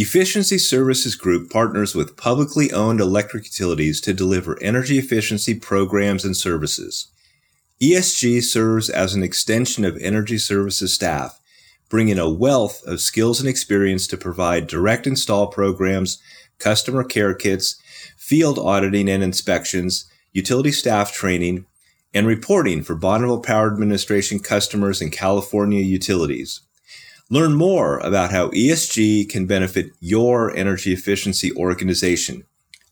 Efficiency Services Group partners with publicly owned electric utilities to deliver energy efficiency programs and services. ESG serves as an extension of energy services staff, bringing a wealth of skills and experience to provide direct install programs, customer care kits, field auditing and inspections, utility staff training, and reporting for Bonneville Power Administration customers and California utilities. Learn more about how ESG can benefit your energy efficiency organization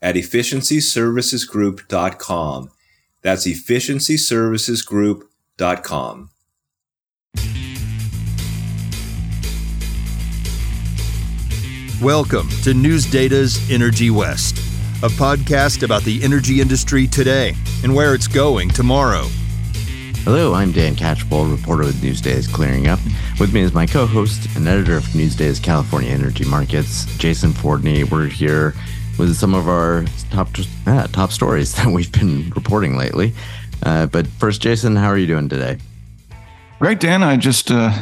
at efficiencyservicesgroup.com. That's efficiencyservicesgroup.com. Welcome to NewsData's Energy West, a podcast about the energy industry today and where it's going tomorrow. Hello, I'm Dan Catchpole, reporter with NewsData's Clearing Up. With me is my co-host and editor of NewsData's California Energy Markets, Jason Fordney. We're here with some of our top uh, top stories that we've been reporting lately. Uh, but first, Jason, how are you doing today? Great, Dan. I just uh,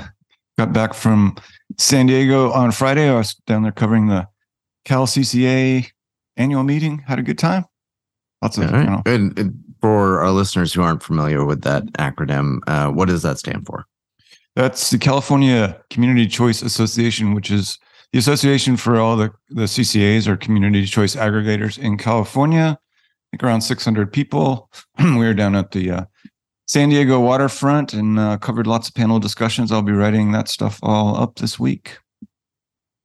got back from San Diego on Friday. I was down there covering the Cal CCA annual meeting. Had a good time. Lots of, right. you know, for our listeners who aren't familiar with that acronym, uh, what does that stand for? That's the California Community Choice Association, which is the association for all the, the CCAs or community choice aggregators in California. I think around 600 people. we were down at the uh, San Diego waterfront and uh, covered lots of panel discussions. I'll be writing that stuff all up this week.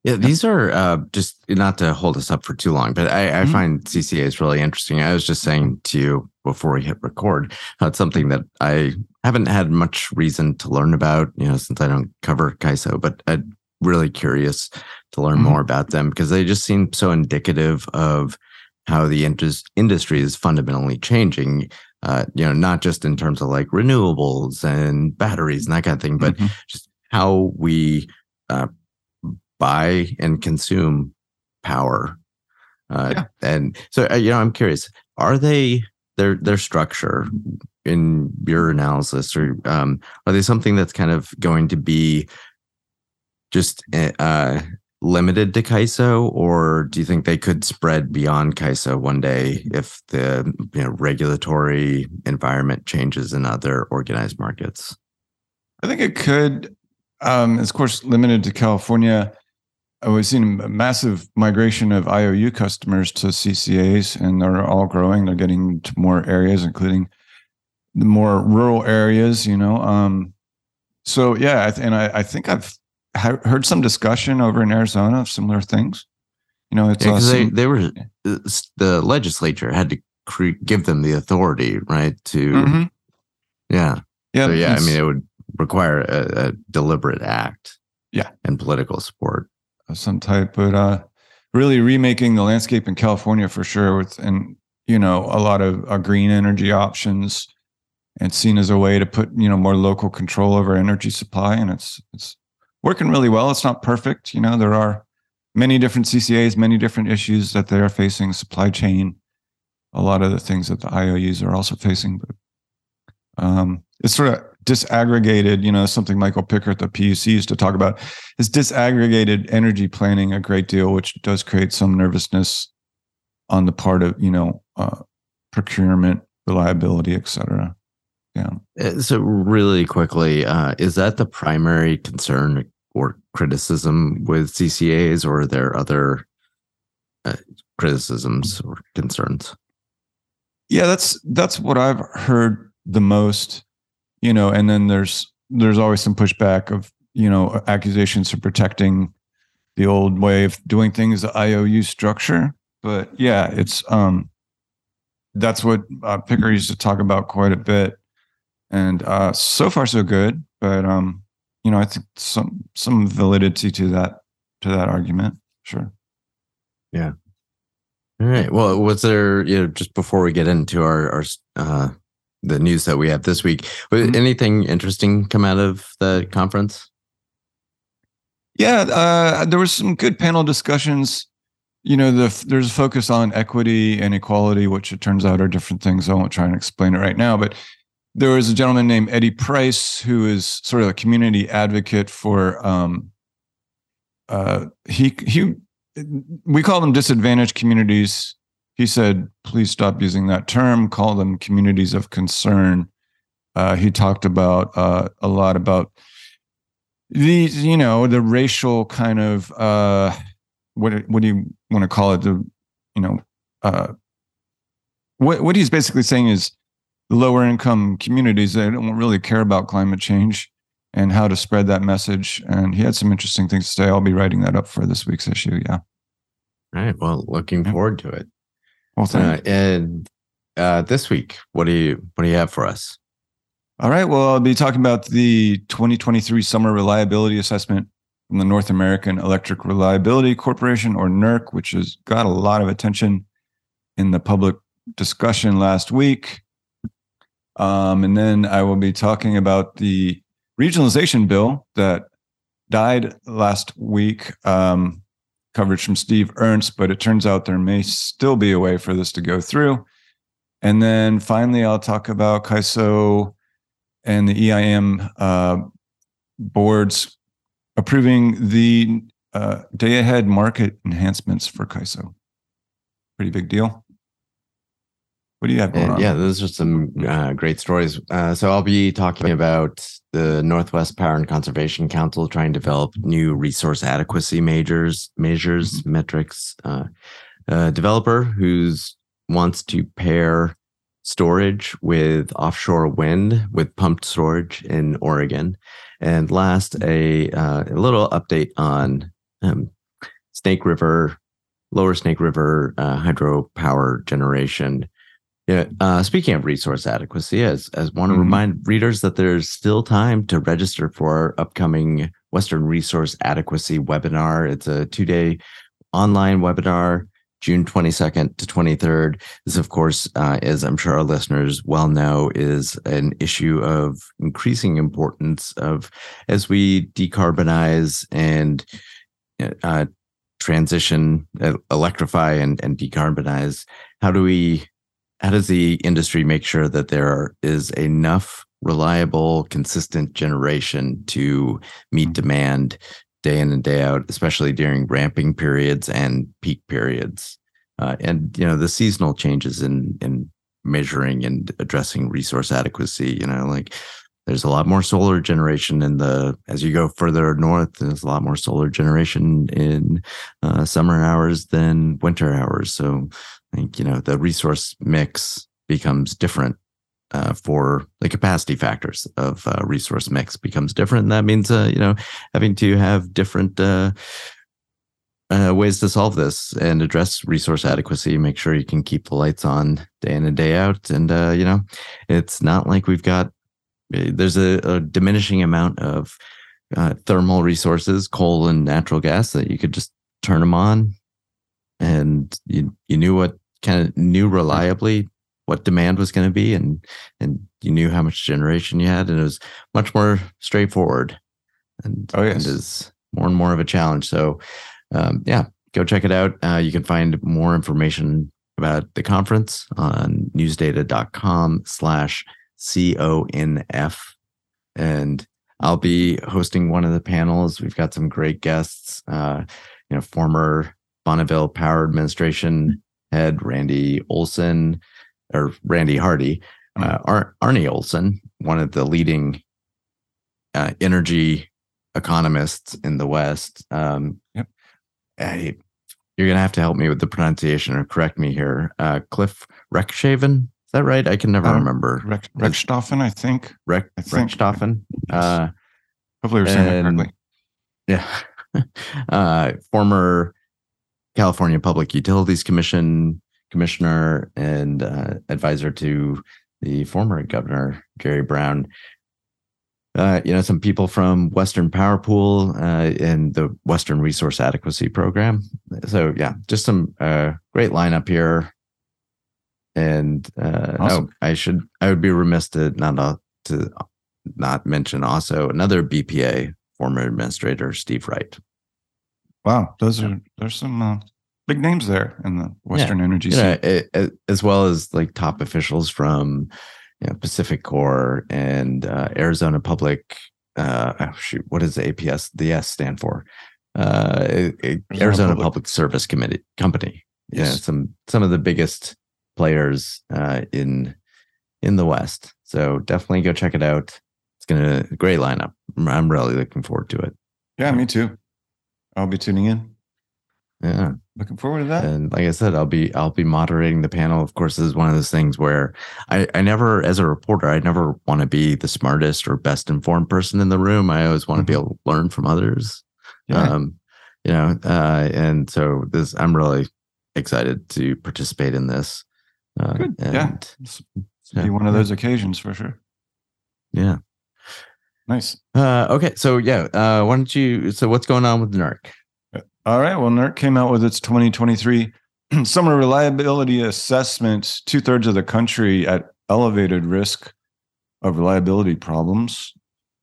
Yeah, these are uh, just not to hold us up for too long, but I, I mm-hmm. find CCAs really interesting. I was just saying to you before we hit record, it's something that I haven't had much reason to learn about, you know, since I don't cover CAISO, but I'm really curious to learn mm-hmm. more about them because they just seem so indicative of how the industry is fundamentally changing. Uh, you know, not just in terms of like renewables and batteries and that kind of thing, but mm-hmm. just how we uh, buy and consume power. Uh, yeah. And so, uh, you know, I'm curious: are they their their structure in your analysis, or um, are they something that's kind of going to be just eh, uh, limited to CAISO, or do you think they could spread beyond CAISO one day if the you know, regulatory environment changes in other organized markets? I think it could. Um, of course, limited to California. We've seen a massive migration of IOU customers to CCAs, and they're all growing. They're getting to more areas, including the more rural areas. You know, um, so yeah, and I, I think I've heard some discussion over in Arizona of similar things. You know, it's yeah, awesome. they they were the legislature had to cre- give them the authority, right? To mm-hmm. yeah, yeah, so, yeah. I mean, it would require a, a deliberate act, yeah, and political support of some type, but uh, really remaking the landscape in California for sure. With and you know a lot of uh, green energy options, and seen as a way to put you know more local control over energy supply, and it's it's working really well. It's not perfect, you know. There are many different CCAs, many different issues that they are facing, supply chain, a lot of the things that the IOUs are also facing, but um, it's sort of disaggregated, you know, something Michael Picker, the PUC, used to talk about, is disaggregated energy planning a great deal, which does create some nervousness on the part of, you know, uh, procurement, reliability, et cetera. Yeah. Uh, so, really quickly, uh, is that the primary concern or criticism with CCAs, or are there other uh, criticisms or concerns? Yeah, that's that's what I've heard the most you know, and then there's there's always some pushback of you know accusations for protecting the old way of doing things, the IOU structure. But yeah, it's um that's what uh, Picker used to talk about quite a bit, and uh, so far so good. But um, you know, I think some some validity to that to that argument. Sure. Yeah. All right. Well, was there you know just before we get into our our uh, the news that we have this week. Mm-hmm. Anything interesting come out of the conference? Yeah, uh, there was some good panel discussions. You know, the, there's a focus on equity and equality, which it turns out are different things. I won't try and explain it right now, but there was a gentleman named Eddie Price who is sort of a community advocate for. Um, uh, he he we call them disadvantaged communities. He said, please stop using that term, call them communities of concern. Uh, he talked about uh, a lot about these, you know, the racial kind of uh, what what do you want to call it? The you know, uh, what what he's basically saying is lower income communities they don't really care about climate change and how to spread that message. And he had some interesting things to say. I'll be writing that up for this week's issue. Yeah. All right. Well, looking forward to it. Well, uh, and uh, this week, what do you what do you have for us? All right. Well, I'll be talking about the 2023 Summer Reliability Assessment from the North American Electric Reliability Corporation, or NERC, which has got a lot of attention in the public discussion last week. Um, and then I will be talking about the regionalization bill that died last week. Um, coverage from Steve Ernst, but it turns out there may still be a way for this to go through. And then finally, I'll talk about CAISO and the EIM uh, boards approving the uh, day ahead market enhancements for CAISO. Pretty big deal. What do you have going And on? yeah, those are some uh, great stories. Uh, so I'll be talking about the Northwest Power and Conservation Council trying to develop new resource adequacy measures, measures, metrics. Uh, a developer who's wants to pair storage with offshore wind with pumped storage in Oregon, and last a uh, a little update on um, Snake River, Lower Snake River uh, hydropower generation. Yeah. Uh, speaking of resource adequacy, as as want to Mhm. remind readers that there's still time to register for our upcoming Western Resource Adequacy webinar. It's a two day online webinar, June 22nd to 23rd. This, of course, uh, as I'm sure our listeners well know, is an issue of increasing importance of as we decarbonize and uh, transition, uh, electrify, and and decarbonize. How do we how does the industry make sure that there is enough reliable, consistent generation to meet demand day in and day out, especially during ramping periods and peak periods? Uh, and you know the seasonal changes in in measuring and addressing resource adequacy. You know, like there's a lot more solar generation in the as you go further north. There's a lot more solar generation in uh, summer hours than winter hours. So I think you know the resource mix becomes different uh, for the capacity factors of uh, resource mix becomes different. And that means uh, you know having to have different uh, uh, ways to solve this and address resource adequacy. Make sure you can keep the lights on day in and day out. And uh, you know, it's not like we've got there's a, a diminishing amount of thermal resources, coal and natural gas that you could just turn them on, and you you knew what kind of knew reliably what demand was going to be, and and you knew how much generation you had, and it was much more straightforward, and, Oh, yes. and is more and more of a challenge. So, um, yeah, go check it out. Uh, you can find more information about the conference on newsdata.com slash CONF. And I'll be hosting one of the panels. We've got some great guests, uh, you know, former Bonneville Power Administration head Randy Olson or Randy Hardy, uh, Ar- Arne Olson, one of the leading uh, energy economists in the West. Um, Yep. I- you're gonna have to help me with the pronunciation or correct me here. Uh, Cliff Rechtschaffen, is that right? I can never Um, remember. Rex, Rexstoffen, I think. Reck I think- Reckstoffen. Uh, Hopefully, we're saying that correctly. yeah. uh, former California Public Utilities Commission commissioner and uh, advisor to the former governor, Jerry Brown. Uh, you know, some people from Western Power Pool uh, and the Western Resource Adequacy Program. So, yeah, just some uh, great lineup here. And uh, Awesome. oh, I should, I would be remiss to not uh, to not mention also another BPA former administrator, Steve Wright. Wow, those are there's some uh, big names there in the Western energy You scene. know, a- a- as well as like top officials from you know, PacifiCorp and uh, Arizona Public. Uh, oh, shoot, what does the APS the S stand for? uh, it- it- Arizona Arizona Public- Public Service Committee Company. Yeah, some some of the biggest players uh, in in the West. So definitely go check it out. It's gonna great lineup. I'm really looking forward to it. Yeah, me too. I'll be tuning in. Yeah. Looking forward to that. and like I said, I'll be I'll be moderating the panel. Of course, this is one of those things where I I never, as a reporter, I never want to be the smartest or best informed person in the room. I always want to be able to learn from others. Yeah. Um, you know, uh, and so this I'm really excited to participate in this. Uh, Good. And, Yeah. It's yeah. be one of those occasions for sure. Yeah. Nice. Uh, okay. So yeah. Uh, why don't you? So what's going on with NERC? All right. Well, NERC came out with its 2023 summer reliability assessment. Two thirds of the country at elevated risk of reliability problems.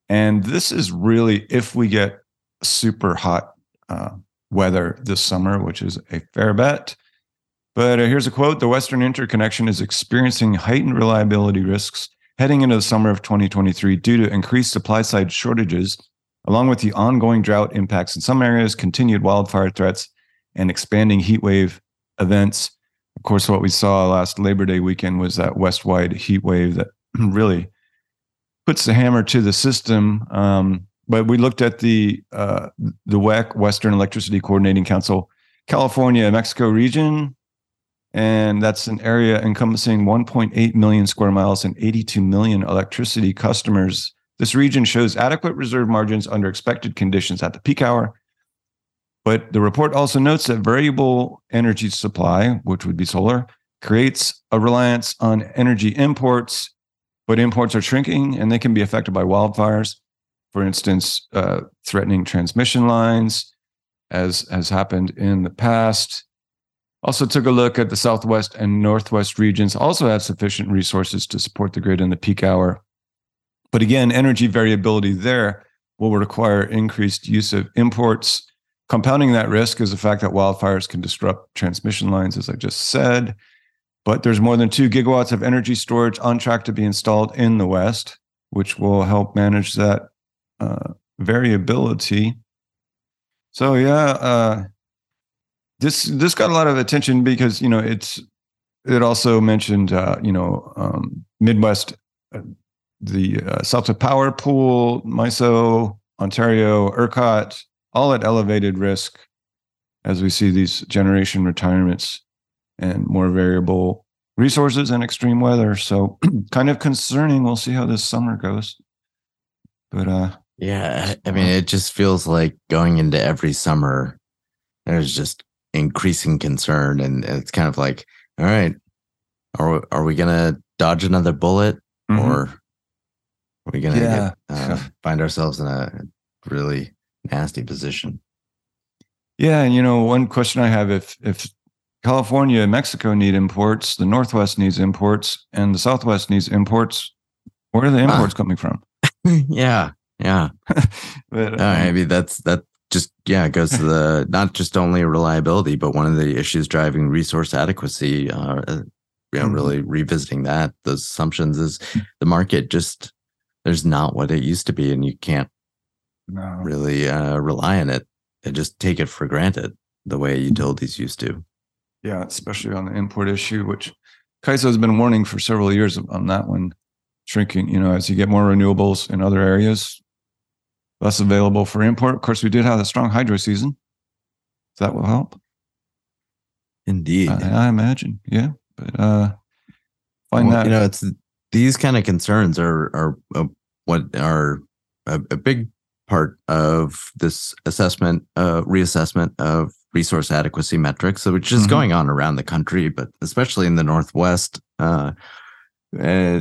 And this is really if we get super hot uh, weather this summer, which is a fair bet. But uh, here's a quote The Western Interconnection is experiencing heightened reliability risks heading into the summer of 2023 due to increased supply side shortages along with the ongoing drought impacts in some areas, continued wildfire threats, and expanding heat wave events. Of course, what we saw last Labor Day weekend was that west-wide heat wave that really puts the hammer to the system. Um, but we looked at the uh, the WECC, Western Electricity Coordinating Council, California, Mexico region, and that's an area encompassing 1.8 million square miles and 82 million electricity customers this region shows adequate reserve margins under expected conditions at the peak hour. But the report also notes that variable energy supply, which would be solar, creates a reliance on energy imports, but imports are shrinking and they can be affected by wildfires. For instance, uh, threatening transmission lines, as has happened in the past. Also took a look at the southwest and northwest regions, also have sufficient resources to support the grid in the peak hour. But again, energy variability there will require increased use of imports. Compounding that risk is the fact that wildfires can disrupt transmission lines, as I just said. But there's more than two gigawatts of energy storage on track to be installed in the West, which will help manage that uh, variability. So yeah, uh, this this got a lot of attention because you know it's it also mentioned uh, you know um, Midwest uh, the uh, Southwest Power Pool, MISO, Ontario, ERCOT, all at elevated risk as we see these generation retirements and more variable resources and extreme weather. So kind of concerning. We'll see how this summer goes. But uh Yeah, I I mean, it just feels like going into every summer, there's just increasing concern, and it's kind of like, all right, are are we gonna dodge another bullet, mhm. or are we gonna Yeah. get, uh, find ourselves in a really nasty position? Yeah, and you know, one question I have if if California and Mexico need imports, the Northwest needs imports, and the Southwest needs imports, where are the imports coming from? yeah, yeah. But, Uh, um, that's that yeah goes to the not just only reliability, but one of the issues driving resource adequacy. Uh, uh, you know, Mhm. really revisiting that those assumptions is the market just there's not what it used to be, and you can't no. really uh, rely on it and just take it for granted the way utilities used to. Yeah, especially on the import issue, which CAISO has been warning for several years on that one, shrinking. You know, as you get more renewables in other areas, less available for import. Of course, we did have a strong hydro season. So that will help. Indeed, I, I imagine. Yeah, but uh, find Well, that you know it's these kind of concerns are are uh, what are a, a big part of this assessment uh reassessment of resource adequacy metrics which is Mhm. going on around the country but especially in the northwest uh, uh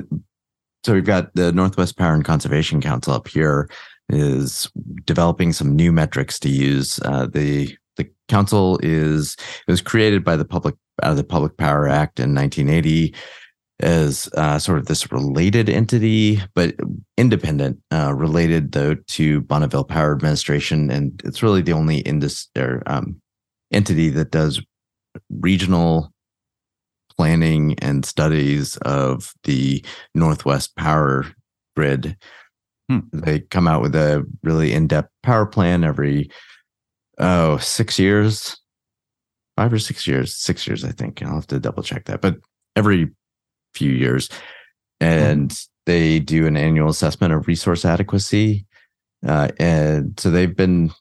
so we've got the northwest power and conservation council up here is developing some new metrics to use uh the the council is it was created by the public out of the public power act in 1980 as uh, sort of this related entity, but independent, uh, related though to Bonneville Power Administration, and it's really the only indus- or, um, entity that does regional planning and studies of the Northwest power grid. Hmm. They come out with a really in-depth power plan every oh, six years, five or six years, six years, I think. I'll have to double check that, but every few years. And mm-hmm. they do an annual assessment of resource adequacy. Uh, and so they've been,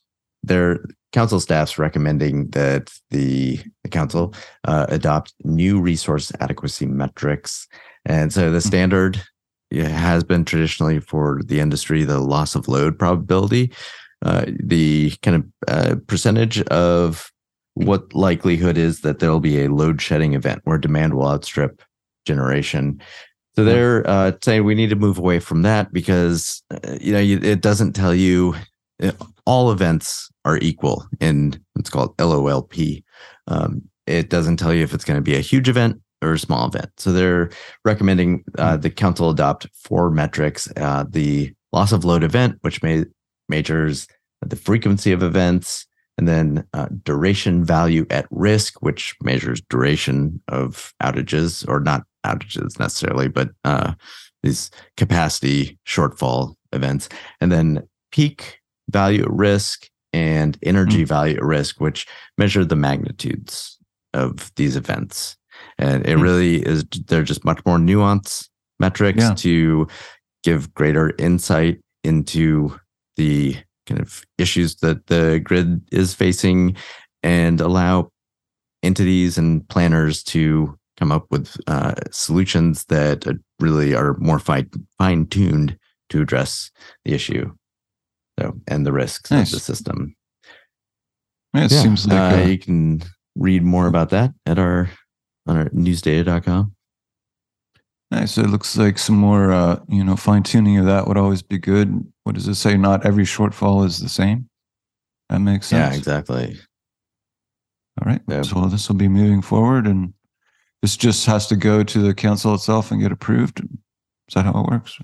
their council staff's recommending that the, the council uh, adopt new resource adequacy metrics. And so the mm-hmm. Standard has been traditionally for the industry the loss of load probability, uh, the kind of uh, percentage of what likelihood is that there'll be a load shedding event where demand will outstrip generation. So hmm. they're uh, saying we need to move away from that because uh, you know it doesn't tell you uh, all events are equal in what's called LOLP. Um, it doesn't tell you if it's going to be a huge event or a small event. So they're recommending uh, hmm. the council adopt four metrics: uh, the loss of load event, which may, measures the frequency of events, and then uh, duration value at risk, which measures duration of outages or not outages necessarily, but uh, these capacity shortfall events, and then peak value at risk and energy mm. value at risk, which measure the magnitudes of these events. And it mm. really is, they're just much more nuanced metrics yeah. to give greater insight into the kind of issues that the grid is facing and allow entities and planners to come up with uh, solutions that really are more fine tuned to address the issue so and the risks nice. of the system yeah, it yeah. seems like uh, a- you can read more about that at our on our newsdata.com Nice. So It looks like some more, uh, you know, fine tuning of that would always be good. What does it say? Not every shortfall is the same. That makes sense. Yeah, exactly. All right. Yeah. So this will be moving forward, and this just has to go to the council itself and get approved. Is that how it works?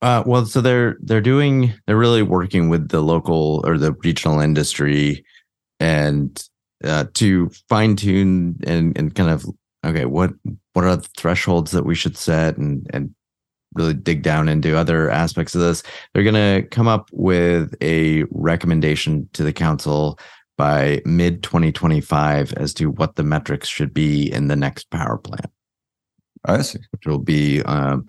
Uh, well, so they're they're doing they're really working with the local or the regional industry, and uh, to fine tune and and kind of okay, what what are the thresholds that we should set and and really dig down into other aspects of this. They're going to come up with a recommendation to the council by mid 2025 as to what the metrics should be in the next power plant. I see. Which will be um,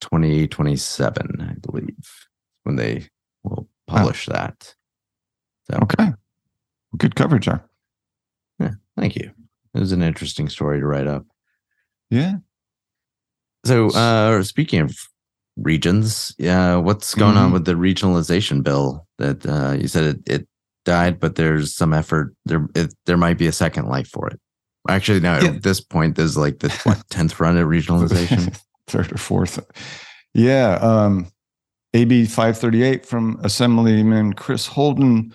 2027, I believe, when they will publish that. So, okay. Good coverage there. Yeah. Thank you. It was an interesting story to write up. Yeah. So, uh, speaking of regions, yeah, what's going mm-hmm. on with the regionalization bill? That uh, you said it, it died, but there's some effort. There, it, there might be a second life for it. Actually, now yeah. at this point, there's like the tenth run at regionalization, third or fourth. Yeah, um, AB 538 from Assemblyman Chris Holden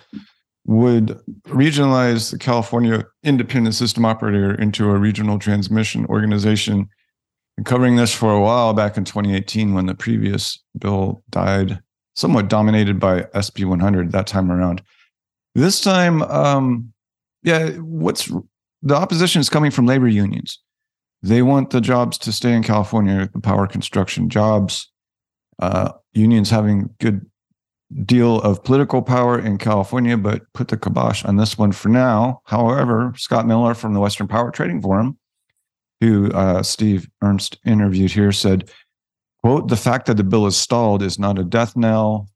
would regionalize the California Independent System Operator into a regional transmission organization. And covering this for a while back in 2018 when the previous bill died, somewhat dominated by SB 100 that time around. This time, um, yeah, what's the opposition is coming from labor unions. They want the jobs to stay in California, the power construction jobs. Uh, unions having good deal of political power in California, but put the kibosh on this one for now. However, Scott Miller from the Western Power Trading Forum, who uh, Steve Ernst interviewed here, said, quote, the fact that the bill is stalled is not a death knell.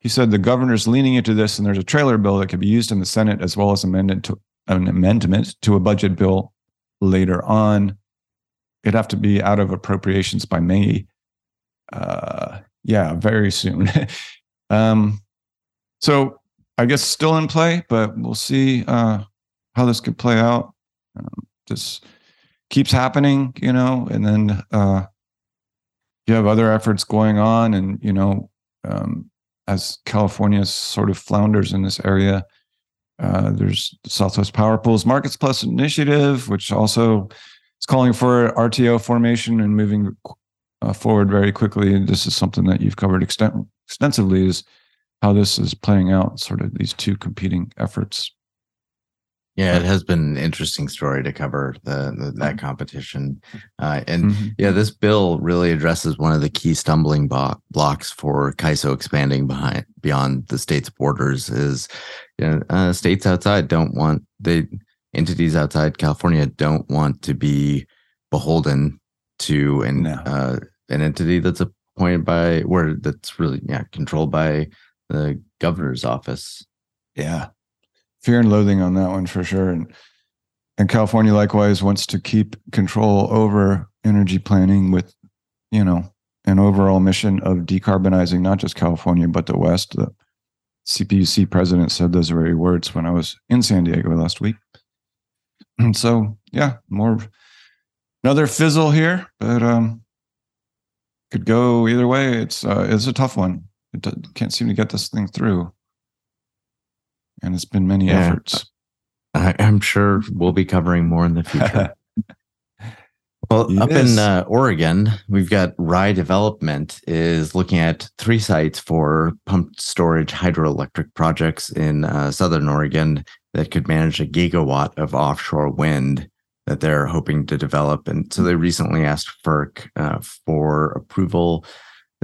He said the governor's leaning into this, and there's a trailer bill that could be used in the Senate as well as amendment to an amendment to a budget bill later on. It'd have to be out of appropriations by May. Uh, yeah, very soon. Um, so I guess still in play, but we'll see uh, how this could play out. Um, keeps happening, you know, and then uh, you have other efforts going on, and you know, um, as California sort of flounders in this area, uh, there's the Southwest Power Pools Markets Plus initiative, which also is calling for RTO formation and moving uh, forward very quickly. And this is something that you've covered extent- extensively is how this is playing out, sort of these two competing efforts. Yeah, it has been an interesting story to cover the, the that competition, uh, and Mhm. yeah, this bill really addresses one of the key stumbling bo- blocks for CAISO expanding behind beyond the state's borders. Is you know, uh, states outside don't want the entities outside California don't want to be beholden to an No. uh, an entity that's appointed by where that's really yeah controlled by the governor's office. Yeah. Fear and loathing on that one for sure. And and California likewise wants to keep control over energy planning with, you know, an overall mission of decarbonizing not just California, but the West. The CPUC president said those very words when I was in San Diego last week. And so, yeah, more another fizzle here, but um could go either way. It's uh, it's a tough one. It can't seem to get this thing through and it's been many Yeah. efforts. I, I'm sure we'll be covering more in the future. Well, up in uh, Oregon, we've got Rye Development is looking at three sites for pumped storage hydroelectric projects in uh, southern Oregon that could manage a gigawatt of offshore wind that they're hoping to develop. And so they recently asked FERC uh, for approval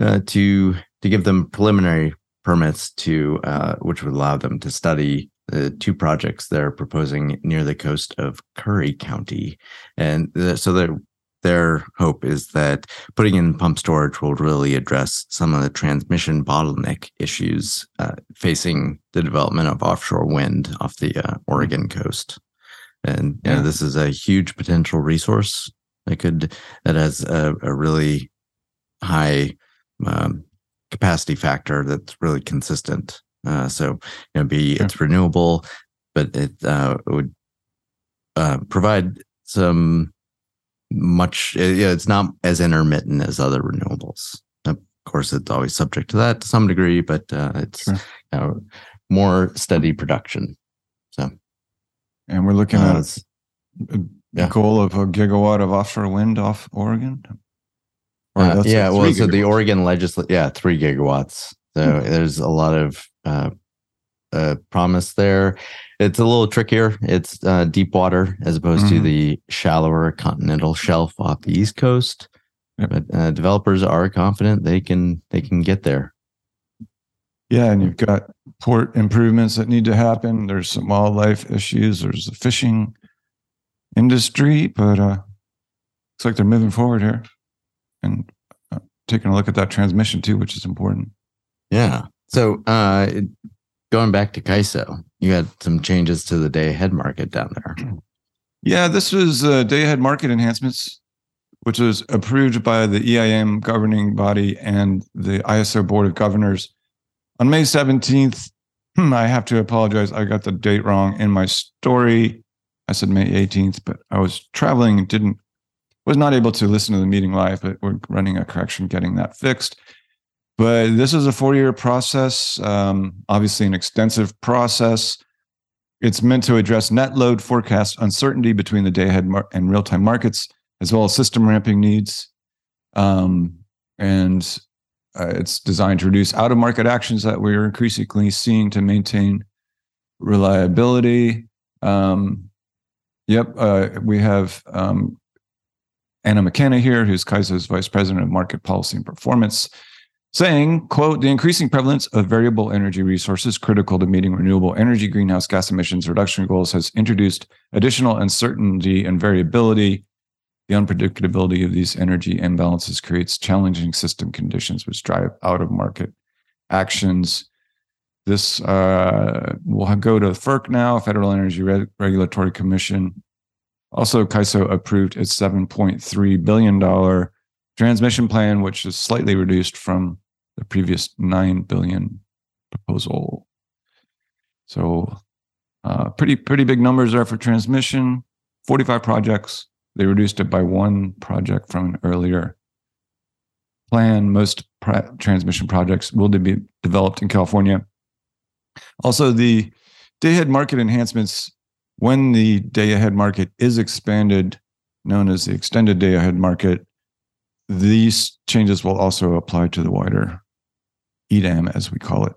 uh, to to give them preliminary permits to uh, which would allow them to study the two projects they're proposing near the coast of Curry County, and so their their hope is that putting in pump storage will really address some of the transmission bottleneck issues uh, facing the development of offshore wind off the uh, Oregon coast. And you know, this is a huge potential resource that could that has a, a really high um, capacity factor that's really consistent. Uh, so you know, be Sure. it's renewable, but it uh, would uh, provide some much. uh, Yeah, it's not as intermittent as other renewables. Of course, it's always subject to that to some degree, but uh, it's Sure. you know, more steady production. And we're looking uh, at a yeah. goal of a gigawatt of offshore wind off Oregon. Or Uh, yeah, well, three so the gigawatts. Oregon legislature, yeah, three gigawatts. So Hmm. there's a lot of uh, uh, promise there. It's a little trickier. It's uh, deep water as opposed to Mhm. the shallower continental shelf off the east coast. Yep. But uh, developers are confident they can they can get there. Yeah, and you've got port improvements that need to happen. There's some wildlife issues. There's the fishing industry, but uh, looks like they're moving forward here and uh, taking a look at that transmission too, which is important. Yeah. So uh, going back to CAISO, you had some changes to the day ahead market down there. Yeah, this was uh, day ahead market enhancements, which was approved by the EIM governing body and the ISO Board of Governors on May 17th. hmm, I have to apologize. I got the date wrong in my story. I said May 18th, but I was traveling and didn't was not able to listen to the meeting live, but we're running a correction getting that fixed. But this is a four-year process, um, obviously an extensive process. It's meant to address net load forecast uncertainty between the day ahead mar- and real time markets, as well as system ramping needs. Um, and uh, it's designed to reduce out of market actions that we're increasingly seeing to maintain reliability. Um, yep, uh, we have um, Anna McKenna here, who's CAISO's Vice President of Market Policy and Performance saying, quote, the increasing prevalence of variable energy resources critical to meeting renewable energy greenhouse gas emissions reduction goals has introduced additional uncertainty and variability. The unpredictability of these energy imbalances creates challenging system conditions which drive out of market actions. This uh, will go to FERC now, Federal Energy Reg- Regulatory Commission. Also, CAISO approved its $7.3 billion transmission plan, which is slightly reduced from the previous 9 billion proposal. So, uh, pretty pretty big numbers there for transmission. Forty-five projects. They reduced it by one project from an earlier plan. Most transmission projects will be developed in California. Also, the day-ahead market enhancements. When the day-ahead market is expanded, known as the extended day-ahead market, these changes will also apply to the wider EDAM, as we call it,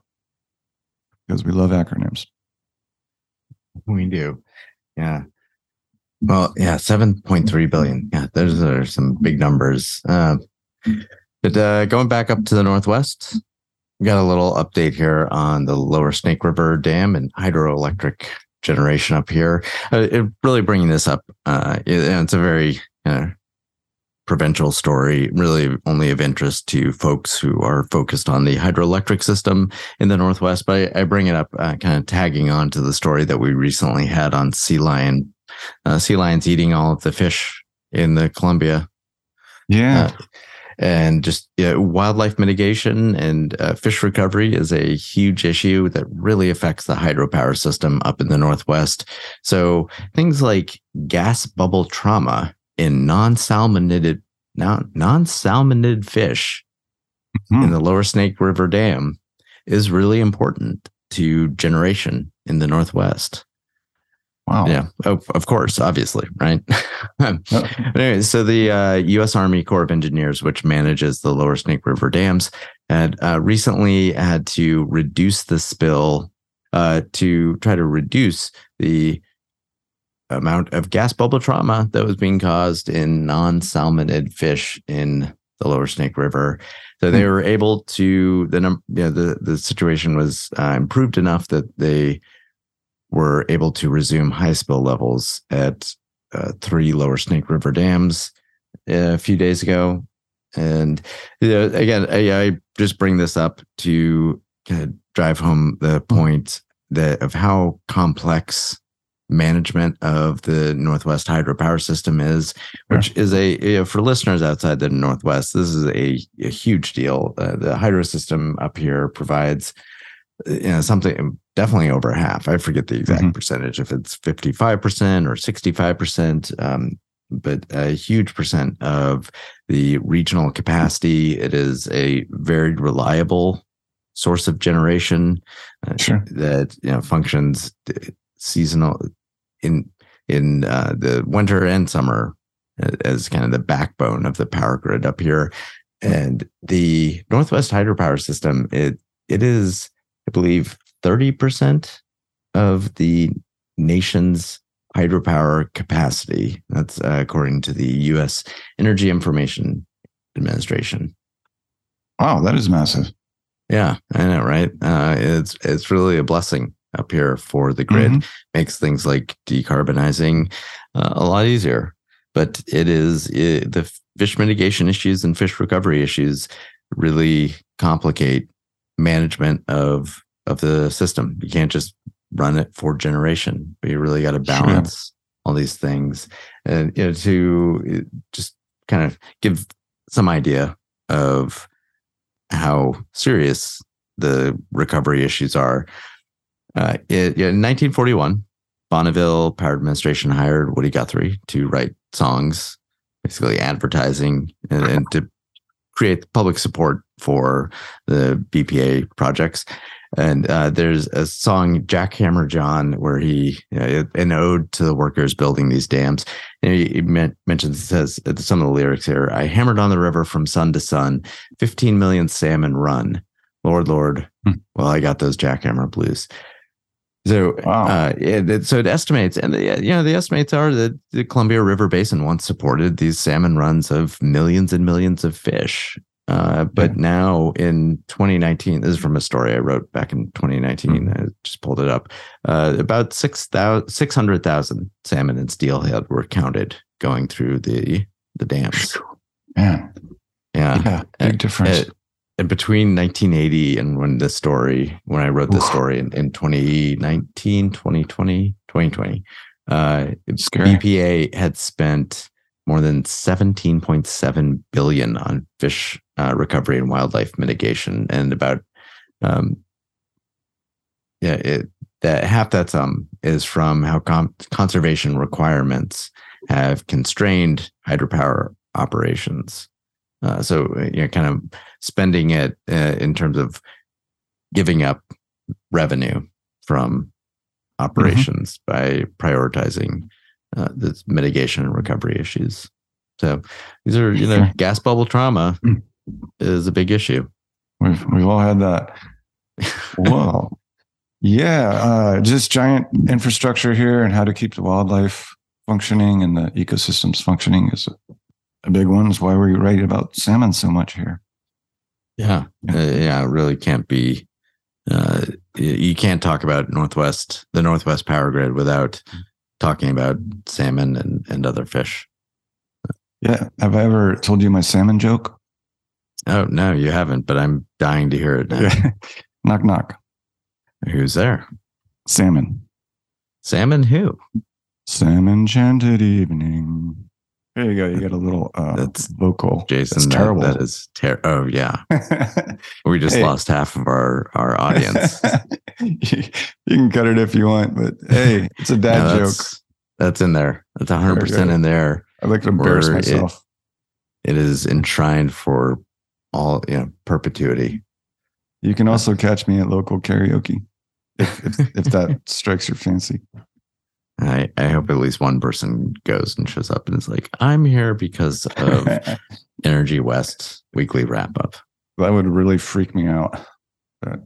because we love acronyms. We do. Yeah. Well, yeah, 7.3 billion. Yeah, those are some big numbers. Uh, but uh, going back up to the northwest, we got a little update here on the lower Snake River Dam and hydroelectric generation up here. Uh, it, really bringing this up, uh, it, it's a very provincial story, really only of interest to folks who are focused on the hydroelectric system in the Northwest. But I, I bring it up uh, kind of tagging on to the story that we recently had on sea lion, uh, sea lions eating all of the fish in the Columbia. Yeah. Uh, and just yeah, wildlife mitigation and uh, fish recovery is a huge issue that really affects the hydropower system up in the Northwest. So things like gas bubble trauma in non-salmonid non-salmonid fish mm-hmm. in the lower snake river dam is really important to generation in the northwest wow yeah of, of course obviously right anyway so the uh, u.s army corps of engineers which manages the lower snake river dams had uh, recently had to reduce the spill uh, to try to reduce the amount of gas bubble trauma that was being caused in non-salmonid fish in the lower Snake River. So they hmm. were able to the num- yeah, the the situation was uh, improved enough that they were able to resume high spill levels at uh, three lower Snake River dams a few days ago. And you know, again, I, I just bring this up to kind of drive home the point that of how complex management of the Northwest hydropower system is, which is a you know, for listeners outside the Northwest, this is a, a huge deal. Uh, the hydro system up here provides uh, you know something definitely over half. I forget the exact mm-hmm. percentage if it's 55% or 65%. Um, but a huge percent of the regional capacity. It is a very reliable source of generation uh, sure. that you know functions uh, seasonal in in uh, the winter and summer as kind of the backbone of the power grid up here. And the Northwest hydropower system, it it is, I believe, 30% of the nation's hydropower capacity. That's uh, according to the U.S. Energy Information Administration. Wow, that is massive. Yeah, I know, right? Uh, it's it's really a blessing up here for the grid mm-hmm. makes things like decarbonizing uh, a lot easier. But it is it, the fish mitigation issues and fish recovery issues really complicate management of of the system. You can't just run it for generation. But you really got to balance sure. all these things, and you know to just kind of give some idea of how serious the recovery issues are. Uh, it, yeah, in 1941, Bonneville Power Administration hired Woody Guthrie to write songs, basically advertising and, and to create public support for the BPA projects. And uh, there's a song, Jackhammer John, where he, you know, an ode to the workers building these dams. And he, he mentions, says some of the lyrics here I hammered on the river from sun to sun, 15 million salmon run. Lord, Lord, hmm. well, I got those jackhammer blues. So, wow. uh, it, so it estimates, and the, you know, the estimates are that the Columbia River Basin once supported these salmon runs of millions and millions of fish. Uh, but now in 2019, this is from a story I wrote back in 2019. Mm-hmm. I just pulled it up. Uh, about 600,000 salmon and steelhead were counted going through the the dams. Man. Yeah. Yeah. Big difference and between 1980 and when the story when i wrote this story in, in 2019 2020 2020 uh, bpa had spent more than 17.7 billion on fish uh, recovery and wildlife mitigation and about um, yeah it, that half that sum is from how com- conservation requirements have constrained hydropower operations uh, so you know, kind of spending it uh, in terms of giving up revenue from operations mm-hmm. by prioritizing uh, the mitigation and recovery issues. So these are, you know, gas bubble trauma mm. Is a big issue. We've we've all had that. Wow. Yeah, uh, just giant infrastructure here and how to keep the wildlife functioning and the ecosystems functioning is a, a big one. Is why we write about salmon so much here. Yeah, Yeah. uh, yeah, it really can't be. Uh, you can't talk about Northwest, the Northwest Power Grid, without talking about salmon and, and other fish. Yeah. Have I ever told you my salmon joke? Oh no, you haven't, but I'm dying to hear it now. Knock knock. Who's there? Salmon. Salmon? Who? Salmon chanted evening. There you go. You get a little uh, That's vocal. Jason. That's that- terrible. that is terrible. Oh yeah, we just Hey. lost half of our our audience. you, you can cut it if you want, but hey, it's a No, dad joke. that's, That's in there. That's 100 percent in there. I like to embarrass Or it- myself. It is enshrined for all you know perpetuity. You can also uh, catch me at local karaoke if, if, if that strikes your fancy. I, I hope at least one person goes and shows up and is like, I'm here because of Energy West weekly wrap up. that would really freak me out. But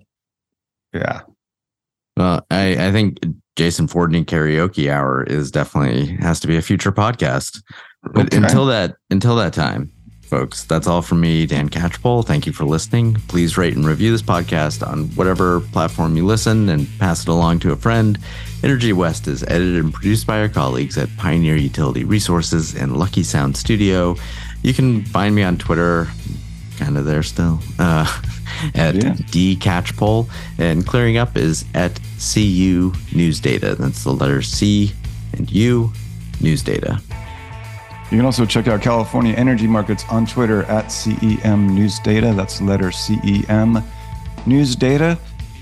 yeah, Well, I, I think Jason Fordney karaoke hour is definitely has to be a future podcast. But Okay. until that until that time, folks, that's all from me, Dan Catchpole. Thank you for listening. Please rate and review this podcast on whatever platform you listen and pass it along to a friend. Energy West is edited and produced by our colleagues at Pioneer Utility Resources and Lucky Sound Studio. You can find me on Twitter, kind of there still, uh, at Yeah. dcatchpole. And clearing up is at CU News Data. That's the letter C and U News Data. You can also check out California Energy Markets on Twitter at CEM News Data. That's the letter CEM News Data.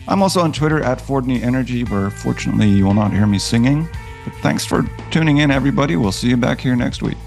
I'm also on Twitter at Fordney Energy, where fortunately you will not hear me singing. But thanks for tuning in, everybody. We'll see you back here next week.